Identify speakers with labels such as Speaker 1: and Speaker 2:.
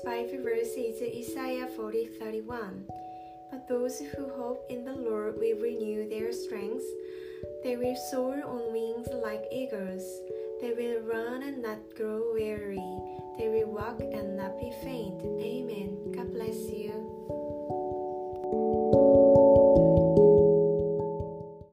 Speaker 1: Bible verse is Isaiah 40 31. But those who hope in the Lord will renew their strength. They will soar on wings like eagles. They will run and not grow weary.